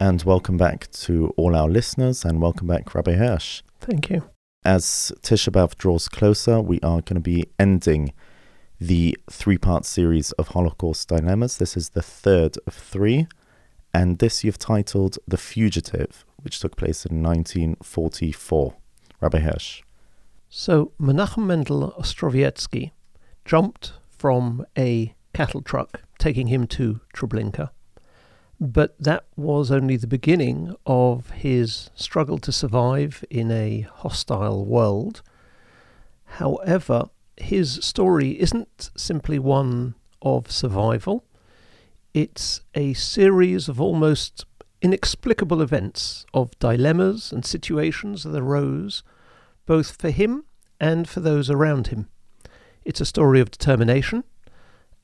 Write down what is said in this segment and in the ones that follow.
And welcome back to all our listeners, and welcome back, Rabbi Hirsch. Thank you. As Tisha B'Av draws closer, we are going to be ending the three part series of Holocaust Dilemmas. This is the third of three, and this you've titled The Fugitive, which took place in 1944. Rabbi Hirsch. So, Menachem Mendel Ostrowiecki jumped from a cattle truck taking him to Treblinka. But that was only the beginning of his struggle to survive in a hostile world. However, his story isn't simply one of survival, it's a series of almost inexplicable events, of dilemmas and situations that arose both for him and for those around him. It's a story of determination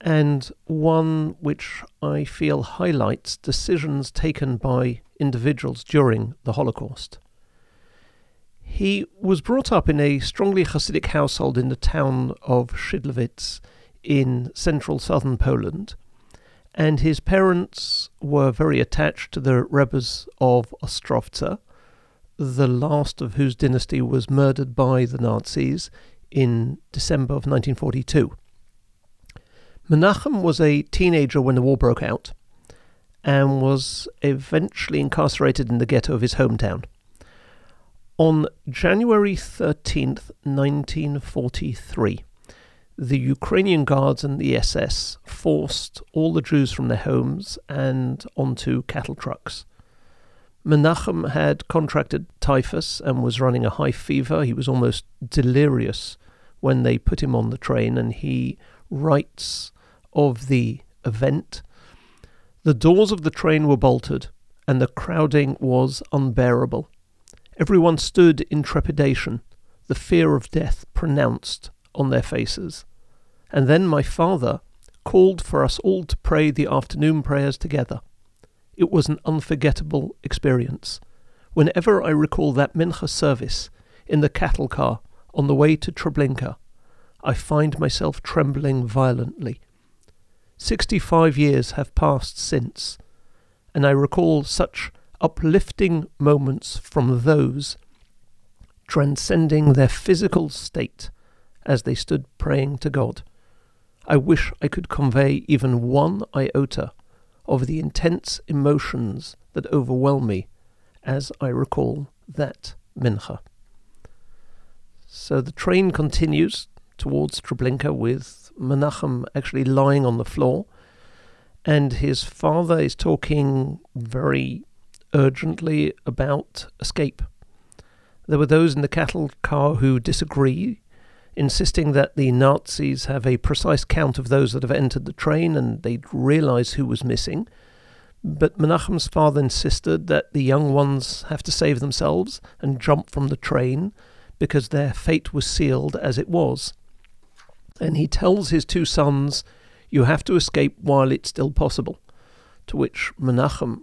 and one which I feel highlights decisions taken by individuals during the Holocaust. He was brought up in a strongly Hasidic household in the town of Szydlowitz in central southern Poland, and his parents were very attached to the Rebbes of Ostrowca, the last of whose dynasty was murdered by the Nazis in December of 1942. Menachem was a teenager when the war broke out and was eventually incarcerated in the ghetto of his hometown. On January 13th, 1943, the Ukrainian Guards and the SS forced all the Jews from their homes and onto cattle trucks. Menachem had contracted typhus and was running a high fever. He was almost delirious when they put him on the train, and he writes of the event. The doors of the train were bolted, and the crowding was unbearable. Everyone stood in trepidation, the fear of death pronounced on their faces. And then my father called for us all to pray the afternoon prayers together. It was an unforgettable experience. Whenever I recall that mincha service in the cattle car on the way to Treblinka, I find myself trembling violently. Sixty five years have passed since, and I recall such uplifting moments from those transcending their physical state as they stood praying to God. I wish I could convey even one iota of the intense emotions that overwhelm me as I recall that mincha. So the train continues towards Treblinka with Menachem actually lying on the floor, and his father is talking very urgently about escape. There were those in the cattle car who disagree, insisting that the Nazis have a precise count of those that have entered the train and they'd realize who was missing. But Menachem's father insisted that the young ones have to save themselves and jump from the train because their fate was sealed as it was and he tells his two sons, You have to escape while it's still possible. To which Menachem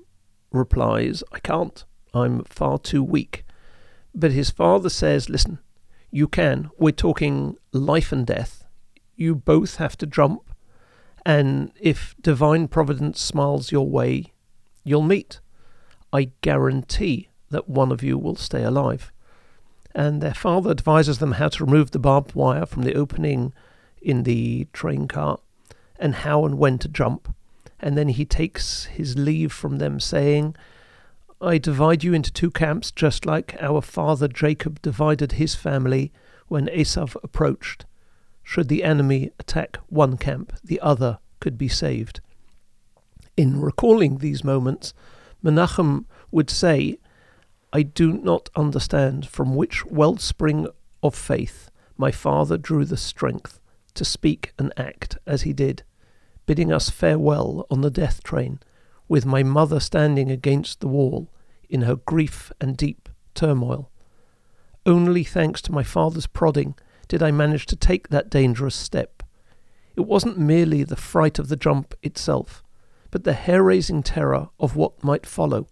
replies, I can't. I'm far too weak. But his father says, Listen, you can. We're talking life and death. You both have to jump. And if divine providence smiles your way, you'll meet. I guarantee that one of you will stay alive. And their father advises them how to remove the barbed wire from the opening in the train car and how and when to jump. And then he takes his leave from them, saying, I divide you into two camps, just like our father Jacob divided his family when Esau approached. Should the enemy attack one camp, the other could be saved. In recalling these moments, Menachem would say, I do not understand from which wellspring of faith my father drew the strength to speak and act as he did, bidding us farewell on the death train, with my mother standing against the wall in her grief and deep turmoil. Only thanks to my father's prodding did I manage to take that dangerous step. It wasn't merely the fright of the jump itself, but the hair raising terror of what might follow.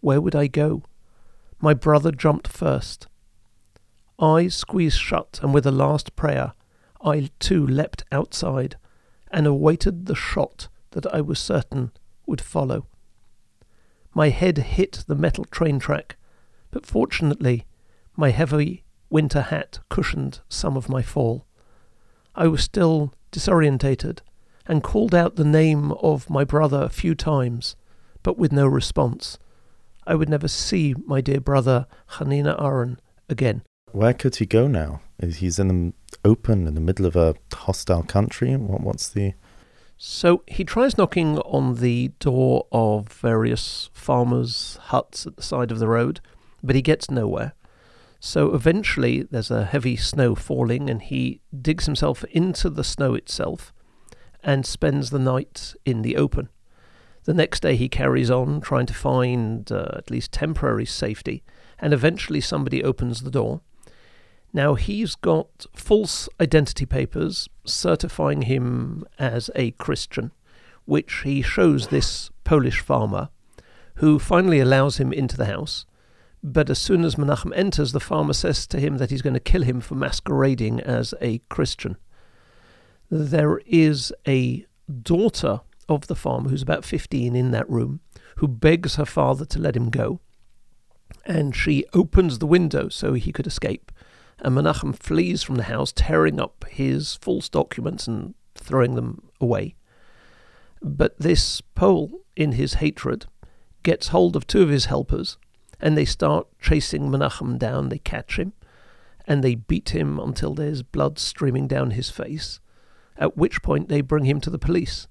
Where would I go? My brother jumped first. Eyes squeezed shut, and with a last prayer, I too leapt outside and awaited the shot that I was certain would follow. My head hit the metal train track, but fortunately my heavy winter hat cushioned some of my fall. I was still disorientated and called out the name of my brother a few times, but with no response. I would never see my dear brother Hanina Aaron again. Where could he go now? He's in the open in the middle of a hostile country. What, what's the so he tries knocking on the door of various farmers' huts at the side of the road, but he gets nowhere. So eventually there's a heavy snow falling, and he digs himself into the snow itself and spends the night in the open. The next day he carries on, trying to find uh, at least temporary safety, and eventually somebody opens the door now, he's got false identity papers certifying him as a Christian, which he shows this Polish farmer, who finally allows him into the house. But as soon as Menachem enters, the farmer says to him that he's going to kill him for masquerading as a Christian. There is a daughter of the farmer who's about 15 in that room who begs her father to let him go. And she opens the window so he could escape and Menachem flees from the house, tearing up his false documents and throwing them away. But this Pole, in his hatred, gets hold of two of his helpers, and they start chasing Menachem down. They catch him, and they beat him until there's blood streaming down his face, at which point they bring him to the police.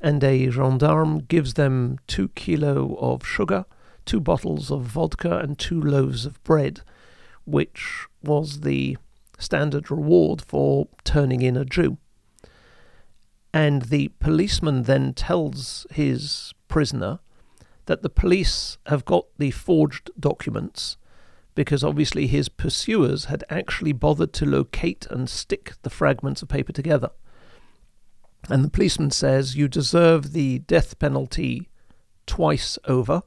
And a gendarme gives them two kilo of sugar, two bottles of vodka, and two loaves of bread which was the standard reward for turning in a Jew. And the policeman then tells his prisoner that the police have got the forged documents because obviously his pursuers had actually bothered to locate and stick the fragments of paper together. And the policeman says, You deserve the death penalty twice over.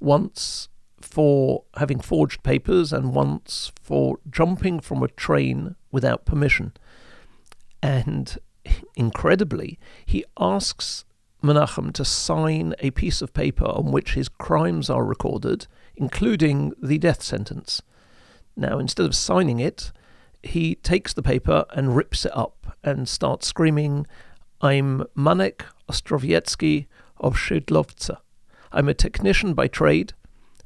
Once for having forged papers and once for jumping from a train without permission. And incredibly, he asks Menachem to sign a piece of paper on which his crimes are recorded, including the death sentence. Now, instead of signing it, he takes the paper and rips it up and starts screaming, I'm Manek Ostrowiecki of Szydłowce. I'm a technician by trade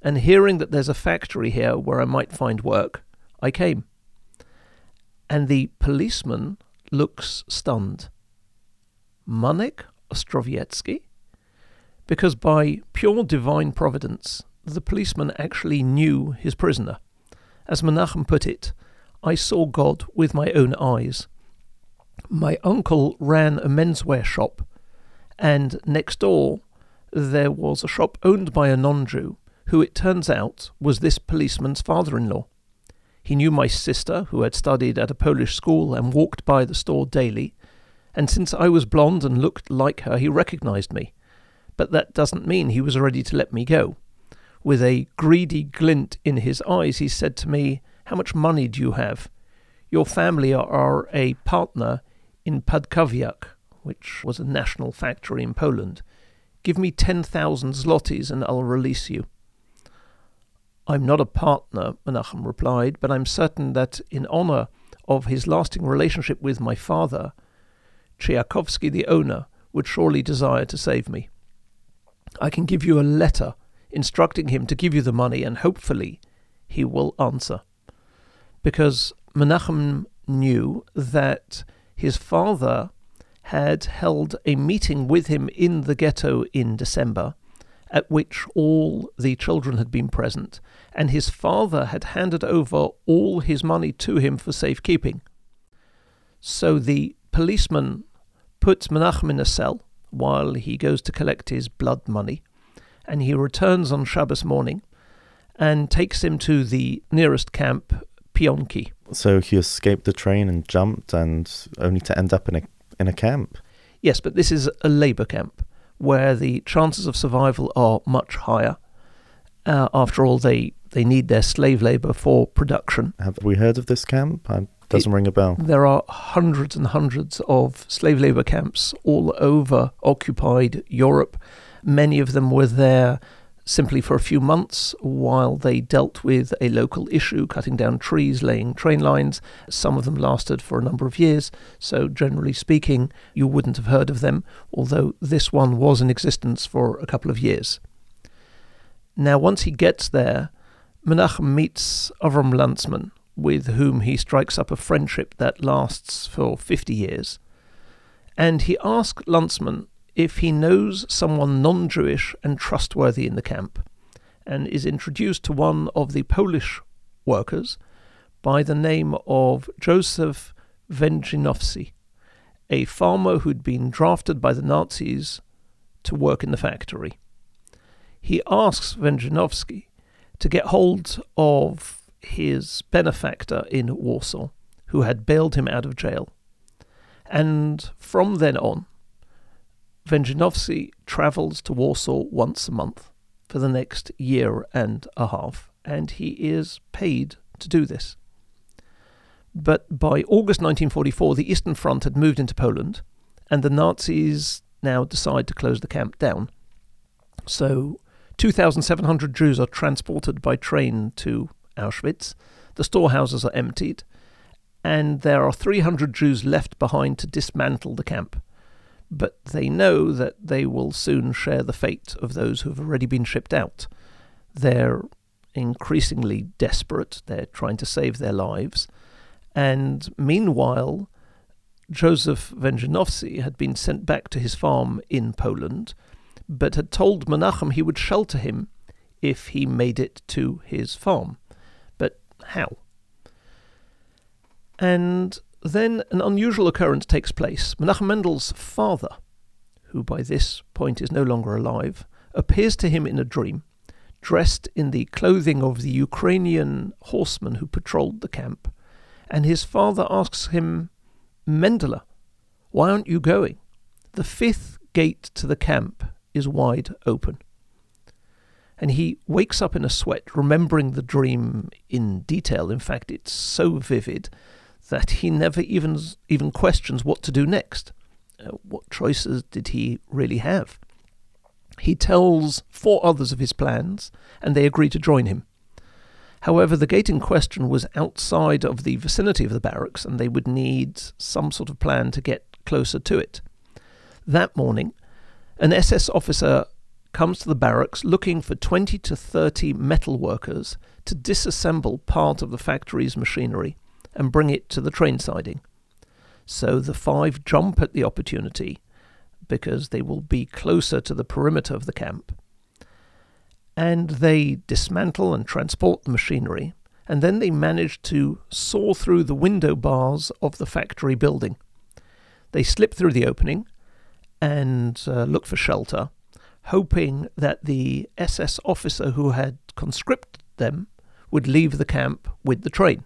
and hearing that there's a factory here where I might find work, I came. And the policeman looks stunned. Manek Ostrowiecki? Because by pure divine providence, the policeman actually knew his prisoner. As Menachem put it, I saw God with my own eyes. My uncle ran a menswear shop, and next door there was a shop owned by a non Jew who it turns out was this policeman's father in law. He knew my sister, who had studied at a Polish school and walked by the store daily, and since I was blonde and looked like her, he recognized me. But that doesn't mean he was ready to let me go. With a greedy glint in his eyes, he said to me, How much money do you have? Your family are a partner in Padkowiak, which was a national factory in Poland. Give me 10,000 zlotys and I'll release you. I'm not a partner, Menachem replied, but I'm certain that in honor of his lasting relationship with my father, Tchaikovsky, the owner, would surely desire to save me. I can give you a letter instructing him to give you the money, and hopefully he will answer. Because Menachem knew that his father had held a meeting with him in the ghetto in December at which all the children had been present, and his father had handed over all his money to him for safekeeping. So the policeman puts Menachem in a cell while he goes to collect his blood money, and he returns on Shabbos morning, and takes him to the nearest camp, Pionki. So he escaped the train and jumped, and only to end up in a in a camp. Yes, but this is a labour camp where the chances of survival are much higher. Uh, after all, they, they need their slave labour for production. Have we heard of this camp? It doesn't it, ring a bell. There are hundreds and hundreds of slave labour camps all over occupied Europe. Many of them were there simply for a few months while they dealt with a local issue, cutting down trees, laying train lines. Some of them lasted for a number of years, so generally speaking, you wouldn't have heard of them, although this one was in existence for a couple of years. Now, once he gets there, Menachem meets Avram Lantzman, with whom he strikes up a friendship that lasts for 50 years. And he asks Lantzman if he knows someone non Jewish and trustworthy in the camp, and is introduced to one of the Polish workers by the name of Joseph Wędrzynowski, a farmer who'd been drafted by the Nazis to work in the factory. He asks Wędrzynowski to get hold of his benefactor in Warsaw, who had bailed him out of jail. And from then on, Wędrzynowski travels to Warsaw once a month for the next year and a half, and he is paid to do this. But by August 1944, the Eastern Front had moved into Poland, and the Nazis now decide to close the camp down. So 2,700 Jews are transported by train to Auschwitz. The storehouses are emptied, and there are 300 Jews left behind to dismantle the camp but they know that they will soon share the fate of those who have already been shipped out. They're increasingly desperate, they're trying to save their lives, and meanwhile, Joseph Wędrzynowski had been sent back to his farm in Poland, but had told Menachem he would shelter him if he made it to his farm. But how? And then an unusual occurrence takes place. Menachem Mendel's father, who by this point is no longer alive, appears to him in a dream, dressed in the clothing of the Ukrainian horsemen who patrolled the camp, and his father asks him, Mendele, why aren't you going? The fifth gate to the camp is wide open. And he wakes up in a sweat, remembering the dream in detail. In fact, it's so vivid that he never even even questions what to do next. Uh, what choices did he really have? He tells four others of his plans, and they agree to join him. However, the gate in question was outside of the vicinity of the barracks, and they would need some sort of plan to get closer to it. That morning, an SS officer comes to the barracks looking for 20 to 30 metal workers to disassemble part of the factory's machinery and bring it to the train siding. So the five jump at the opportunity because they will be closer to the perimeter of the camp. And they dismantle and transport the machinery, and then they manage to saw through the window bars of the factory building. They slip through the opening and uh, look for shelter, hoping that the SS officer who had conscripted them would leave the camp with the train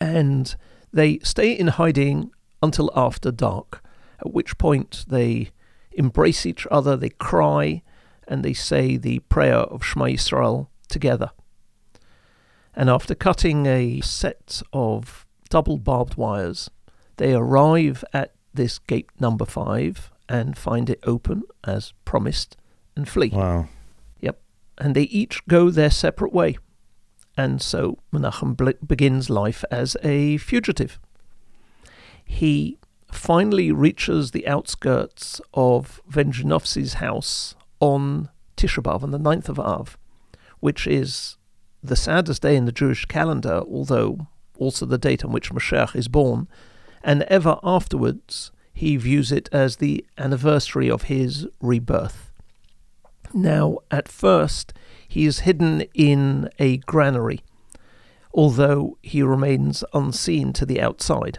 and they stay in hiding until after dark, at which point they embrace each other, they cry, and they say the prayer of Shema Yisrael together. And after cutting a set of double barbed wires, they arrive at this gate number five and find it open as promised and flee. Wow. Yep. And they each go their separate way and so Menachem begins life as a fugitive. He finally reaches the outskirts of Wędrzynowski's house on Tisha B'Av, on the 9th of Av, which is the saddest day in the Jewish calendar, although also the date on which Mashiach is born, and ever afterwards he views it as the anniversary of his rebirth. Now, at first, he is hidden in a granary, although he remains unseen to the outside.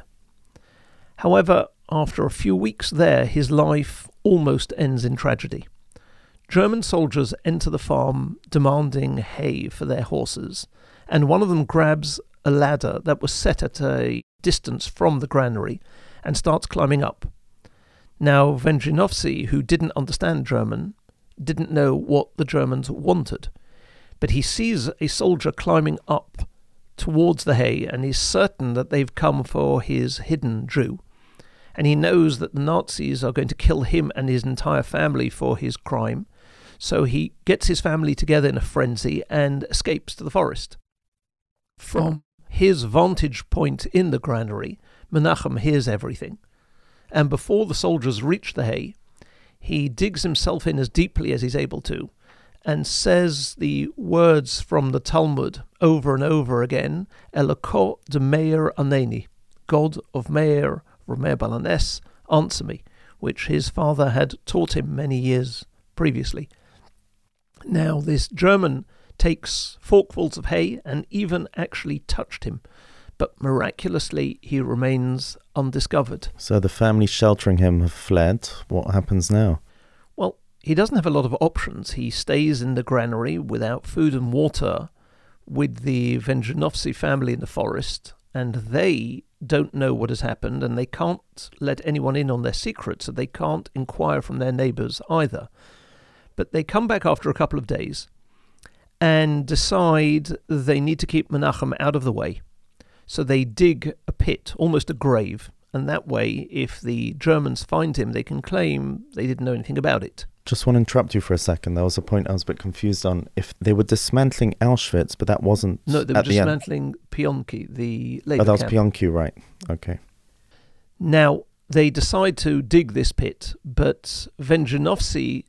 However, after a few weeks there, his life almost ends in tragedy. German soldiers enter the farm demanding hay for their horses, and one of them grabs a ladder that was set at a distance from the granary and starts climbing up. Now, Wędrzynowski, who didn't understand German, didn't know what the Germans wanted, but he sees a soldier climbing up towards the hay and he's certain that they've come for his hidden Jew. And he knows that the Nazis are going to kill him and his entire family for his crime. So he gets his family together in a frenzy and escapes to the forest. From his vantage point in the granary, Menachem hears everything. And before the soldiers reach the hay, he digs himself in as deeply as he's able to and says the words from the Talmud over and over again Elokot de Meir Aneni, God of Meir, Romer Balanes, answer me, which his father had taught him many years previously. Now, this German takes forkfuls of hay and even actually touched him, but miraculously he remains undiscovered. So the family sheltering him have fled. What happens now? Well, he doesn't have a lot of options. He stays in the granary without food and water with the Wędrzynowski family in the forest, and they don't know what has happened, and they can't let anyone in on their secret, so they can't inquire from their neighbours either. But they come back after a couple of days and decide they need to keep Menachem out of the way. So they dig a pit, almost a grave, and that way, if the Germans find him, they can claim they didn't know anything about it. Just want to interrupt you for a second. There was a point I was a bit confused on. If they were dismantling Auschwitz, but that wasn't. No, they were at the dismantling Pionki, the oh, labor Oh, that was camp. Pionki, right? Okay. Now, they decide to dig this pit, but Wędrzynowski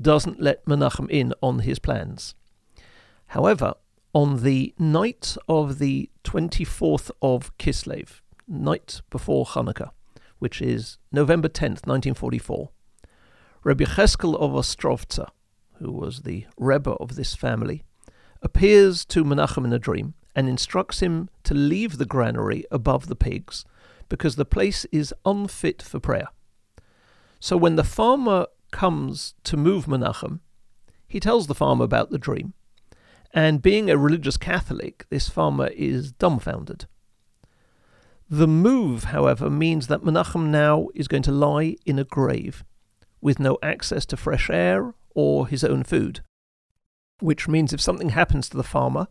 doesn't let Menachem in on his plans. However, on the night of the 24th of Kislev, night before Hanukkah, which is November 10th, 1944, Rebbe Cheskel of Ostrovtsa, who was the Rebbe of this family, appears to Menachem in a dream and instructs him to leave the granary above the pigs because the place is unfit for prayer. So when the farmer comes to move Menachem, he tells the farmer about the dream. And being a religious Catholic, this farmer is dumbfounded. The move, however, means that Menachem now is going to lie in a grave with no access to fresh air or his own food. Which means if something happens to the farmer,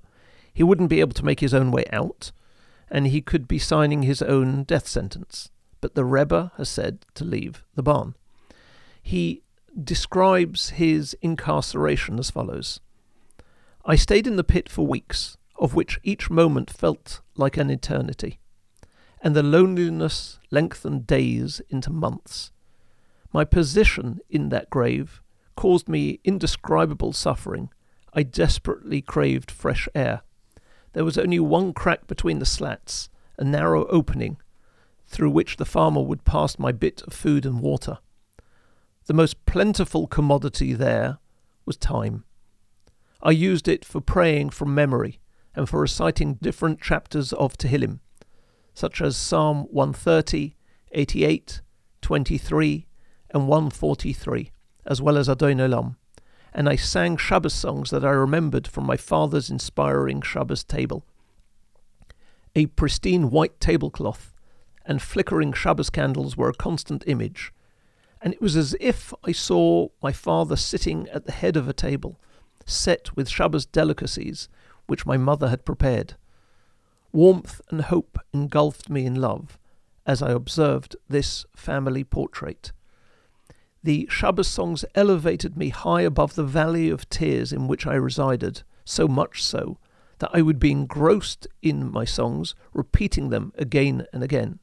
he wouldn't be able to make his own way out, and he could be signing his own death sentence. But the Rebbe has said to leave the barn. He describes his incarceration as follows I stayed in the pit for weeks, of which each moment felt like an eternity, and the loneliness lengthened days into months. My position in that grave caused me indescribable suffering. I desperately craved fresh air. There was only one crack between the slats, a narrow opening, through which the farmer would pass my bit of food and water. The most plentiful commodity there was time. I used it for praying from memory and for reciting different chapters of Tehillim, such as Psalm 130, 88, 23, and 143, as well as Adon Olam, and I sang Shabbos songs that I remembered from my father's inspiring Shabbos table. A pristine white tablecloth and flickering Shabbos candles were a constant image, and it was as if I saw my father sitting at the head of a table, set with Shabbos delicacies which my mother had prepared. Warmth and hope engulfed me in love as I observed this family portrait. The Shabbos songs elevated me high above the valley of tears in which I resided, so much so that I would be engrossed in my songs, repeating them again and again.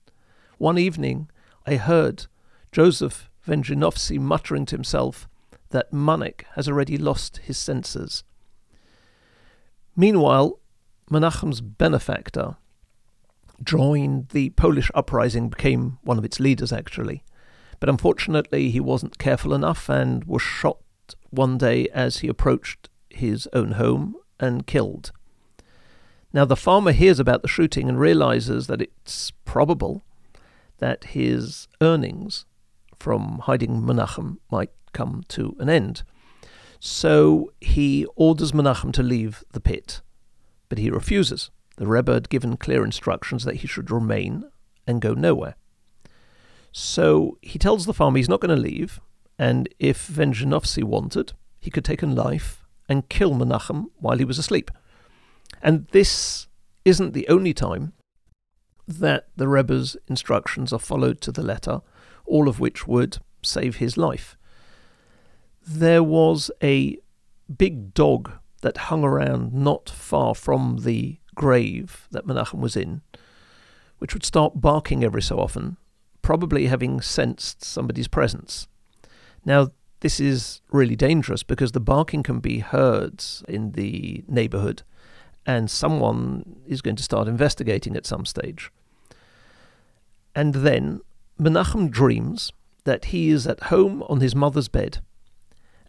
One evening I heard Joseph Wędrzynowski muttering to himself that Manek has already lost his senses. Meanwhile, Menachem's benefactor joined the Polish uprising, became one of its leaders actually. But unfortunately, he wasn't careful enough and was shot one day as he approached his own home and killed. Now, the farmer hears about the shooting and realizes that it's probable that his earnings from hiding Menachem might come to an end. So he orders Menachem to leave the pit, but he refuses. The Rebbe had given clear instructions that he should remain and go nowhere. So he tells the farmer he's not going to leave, and if Wędrzynowski wanted, he could take a knife and kill Menachem while he was asleep. And this isn't the only time that the Rebbe's instructions are followed to the letter, all of which would save his life. There was a big dog that hung around not far from the grave that Menachem was in, which would start barking every so often, probably having sensed somebody's presence. Now, this is really dangerous because the barking can be heard in the neighborhood and someone is going to start investigating at some stage. And then Menachem dreams that he is at home on his mother's bed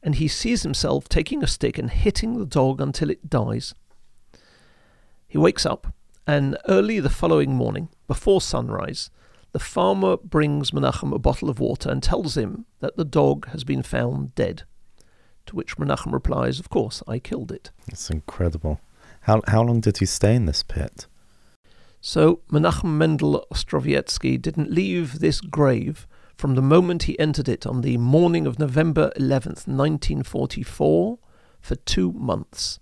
and he sees himself taking a stick and hitting the dog until it dies. He wakes up, and early the following morning, before sunrise, the farmer brings Menachem a bottle of water and tells him that the dog has been found dead. To which Menachem replies, Of course, I killed it. It's incredible. How, how long did he stay in this pit? So Menachem Mendel Ostrowiecki didn't leave this grave from the moment he entered it on the morning of November 11th, 1944, for two months.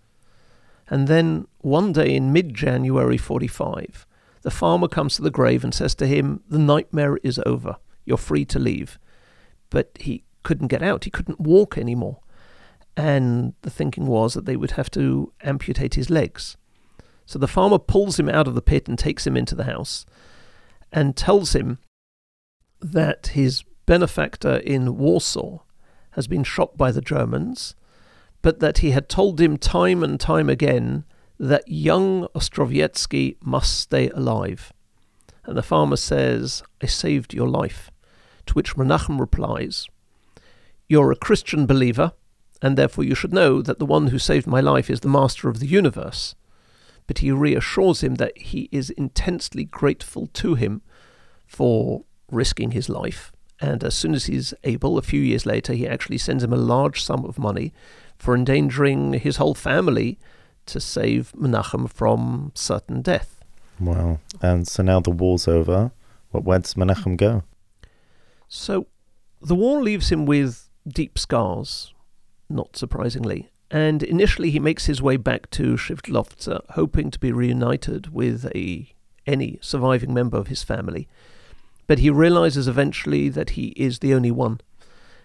And then one day in mid January 45, the farmer comes to the grave and says to him, The nightmare is over. You're free to leave. But he couldn't get out. He couldn't walk anymore. And the thinking was that they would have to amputate his legs. So the farmer pulls him out of the pit and takes him into the house and tells him that his benefactor in Warsaw has been shot by the Germans, but that he had told him time and time again that young Ostrowiecki must stay alive. And the farmer says, I saved your life. To which Menachem replies, You're a Christian believer, and therefore you should know that the one who saved my life is the master of the universe. But he reassures him that he is intensely grateful to him for risking his life. And as soon as he's able, a few years later, he actually sends him a large sum of money for endangering his whole family to save Menachem from certain death. Wow. And so now the war's over. Where does Menachem go? So the war leaves him with deep scars, not surprisingly. And initially, he makes his way back to Shivtlovtsa, hoping to be reunited with a any surviving member of his family. But he realizes eventually that he is the only one.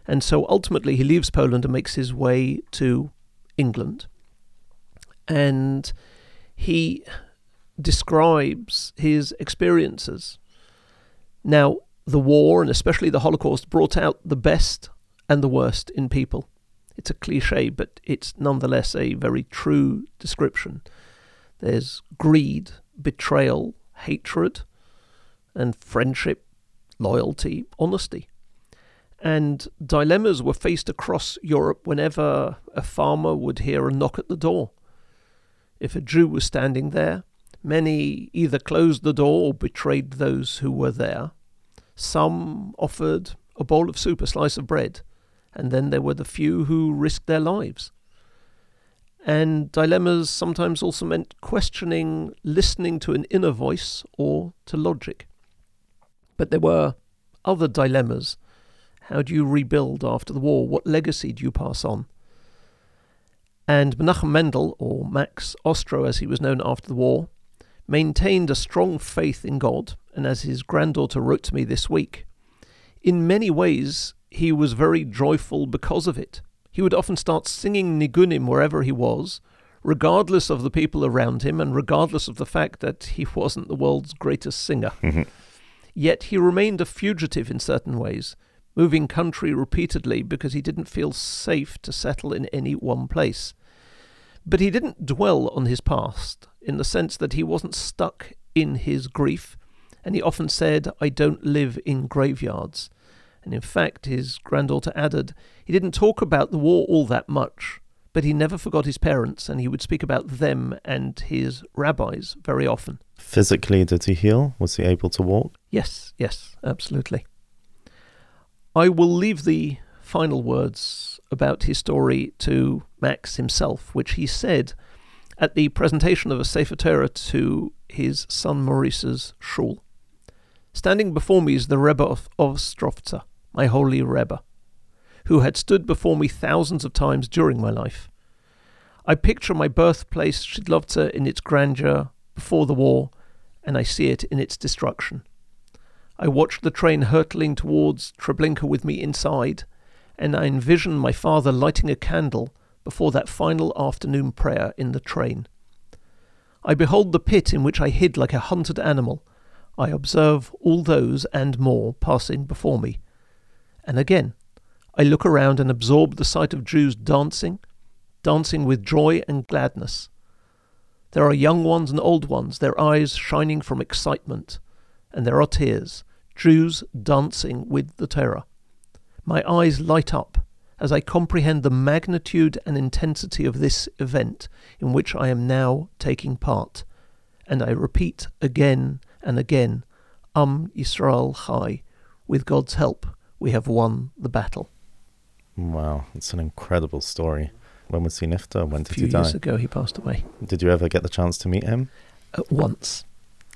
And so ultimately he leaves Poland and makes his way to England. And he describes his experiences. Now, the war and especially the Holocaust brought out the best and the worst in people. It's a cliche, but it's nonetheless a very true description. There's greed, betrayal, hatred, and friendship loyalty, honesty. And dilemmas were faced across Europe whenever a farmer would hear a knock at the door. If a Jew was standing there, many either closed the door or betrayed those who were there. Some offered a bowl of soup, a slice of bread, and then there were the few who risked their lives. And dilemmas sometimes also meant questioning, listening to an inner voice or to logic. But there were other dilemmas. How do you rebuild after the war? What legacy do you pass on? And Menachem Mendel, or Max Ostro as he was known after the war, maintained a strong faith in God, and as his granddaughter wrote to me this week, in many ways he was very joyful because of it. He would often start singing nigunim wherever he was, regardless of the people around him and regardless of the fact that he wasn't the world's greatest singer. Mm-hmm. Yet he remained a fugitive in certain ways, moving country repeatedly because he didn't feel safe to settle in any one place. But he didn't dwell on his past, in the sense that he wasn't stuck in his grief, and he often said, I don't live in graveyards. And in fact, his granddaughter added, he didn't talk about the war all that much, but he never forgot his parents, and he would speak about them and his rabbis very often. Physically, did he heal? Was he able to walk? Yes, yes, absolutely. I will leave the final words about his story to Max himself, which he said at the presentation of a Sefer Torah to his son Maurice's shul. Standing before me is the Rebbe of, of Strovtsa, my holy Rebbe, who had stood before me thousands of times during my life. I picture my birthplace, Shidlovtsa, in its grandeur before the war, and I see it in its destruction. I watch the train hurtling towards Treblinka with me inside, and I envision my father lighting a candle before that final afternoon prayer in the train. I behold the pit in which I hid like a hunted animal. I observe all those and more passing before me. And again, I look around and absorb the sight of Jews dancing, dancing with joy and gladness. There are young ones and old ones, their eyes shining from excitement, and there are tears, Jews dancing with the terror. My eyes light up as I comprehend the magnitude and intensity of this event in which I am now taking part, and I repeat again and again, Am Yisrael Chai, with God's help, we have won the battle. Wow, it's an incredible story. When was he nifta? When did he die? A few years ago, he passed away. Did you ever get the chance to meet him? Uh, once.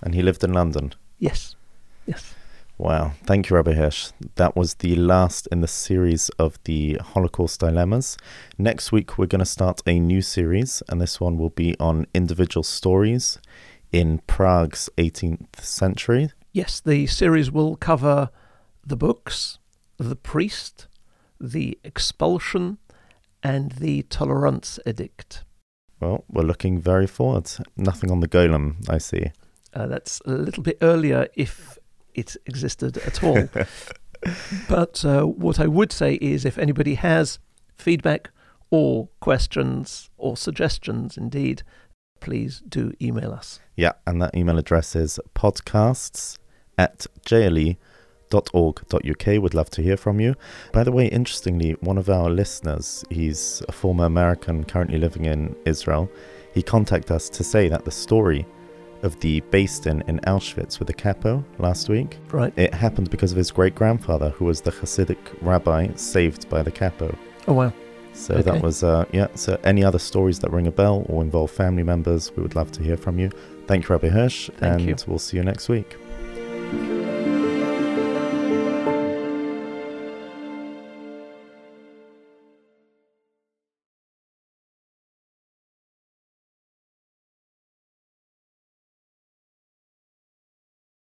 And he lived in London. Yes. Yes. Wow. Thank you, Rabbi Hirsch. That was the last in the series of the Holocaust dilemmas. Next week, we're going to start a new series, and this one will be on individual stories in Prague's 18th century. Yes, the series will cover the books, the priest, the expulsion, and the tolerance edict. Well, we're looking very forward. Nothing on the golem, I see. Uh, that's a little bit earlier if it existed at all. but uh, what I would say is if anybody has feedback or questions or suggestions, indeed, please do email us. Yeah, and that email address is podcasts at jle.org.uk. Would love to hear from you. By the way, interestingly, one of our listeners, he's a former American currently living in Israel, he contacted us to say that the story of the Basin in Auschwitz with the capo last week, Right. it happened because of his great grandfather, who was the Hasidic rabbi saved by the capo. Oh, wow. So Okay. that was, uh, yeah. So any other stories that ring a bell or involve family members, we would love to hear from you. Thank you, Rabbi Hirsch, Thank and you. we'll see you next week.